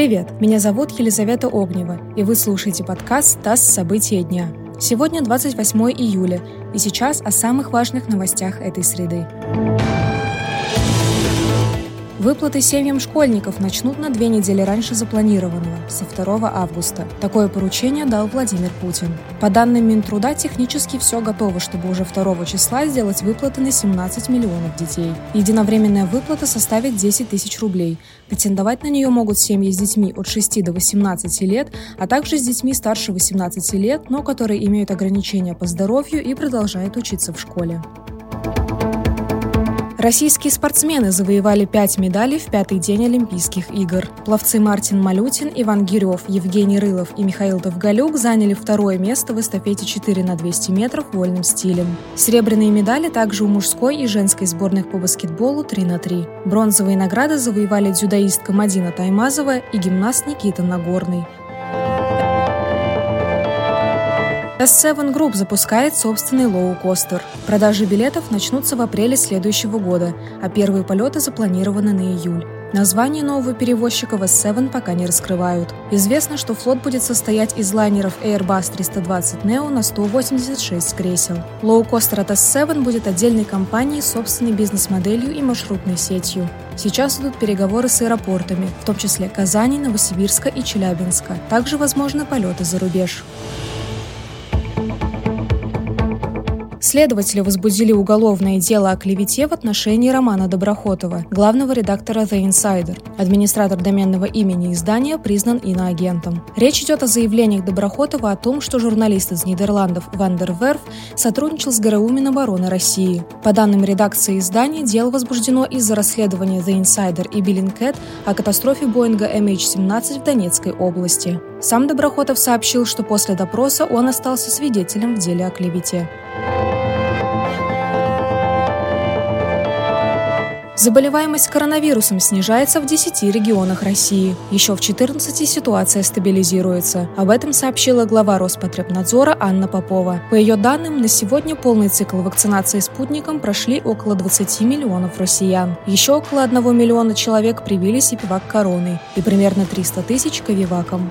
Привет, меня зовут Елизавета Огнева, и вы слушаете подкаст «ТАСС. События дня». Сегодня 28 июля, и сейчас о самых важных новостях этой среды. Выплаты семьям школьников начнут на две недели раньше запланированного, со 2 августа. Такое поручение дал Владимир Путин. По данным Минтруда, технически все готово, чтобы уже 2 числа сделать выплаты на 17 миллионов детей. Единовременная выплата составит 10 тысяч рублей. Претендовать на нее могут семьи с детьми от 6 до 18 лет, а также с детьми старше 18 лет, но которые имеют ограничения по здоровью и продолжают учиться в школе. Российские спортсмены завоевали пять медалей в пятый день Олимпийских игр. Пловцы Мартин Малютин, Иван Гирев, Евгений Рылов и Михаил Довгалюк заняли второе место в эстафете 4 на 200 метров вольным стилем. Серебряные медали также у мужской и женской сборных по баскетболу 3 на 3. Бронзовые награды завоевали дзюдоистка Мадина Таймазова и гимнаст Никита Нагорный. S7 Group запускает собственный лоукостер. Продажи билетов начнутся в апреле следующего года, а первые полеты запланированы на июль. Название нового перевозчика в S7 пока не раскрывают. Известно, что флот будет состоять из лайнеров Airbus 320neo на 186 кресел. Лоукостер от S7 будет отдельной компанией с собственной бизнес-моделью и маршрутной сетью. Сейчас идут переговоры с аэропортами, в том числе Казани, Новосибирска и Челябинска. Также возможны полеты за рубеж. Следователи возбудили уголовное дело о клевете в отношении Романа Доброхотова, главного редактора The Insider. Администратор доменного имени издания признан иноагентом. Речь идет о заявлениях Доброхотова о том, что журналист из Нидерландов Вандер Верф сотрудничал с ГРУ Минобороны России. По данным редакции издания, дело возбуждено из-за расследования The Insider и Billingcat о катастрофе Боинга MH17 в Донецкой области. Сам Доброхотов сообщил, что после допроса он остался свидетелем в деле о клевете. Заболеваемость коронавирусом снижается в 10 регионах России. Еще в 14 ситуация стабилизируется. Об этом сообщила глава Роспотребнадзора Анна Попова. По ее данным, на сегодня полный цикл вакцинации спутником прошли около 20 миллионов россиян. Еще около 1 миллиона человек привились и пивак короной и примерно 300 тысяч ковиваком.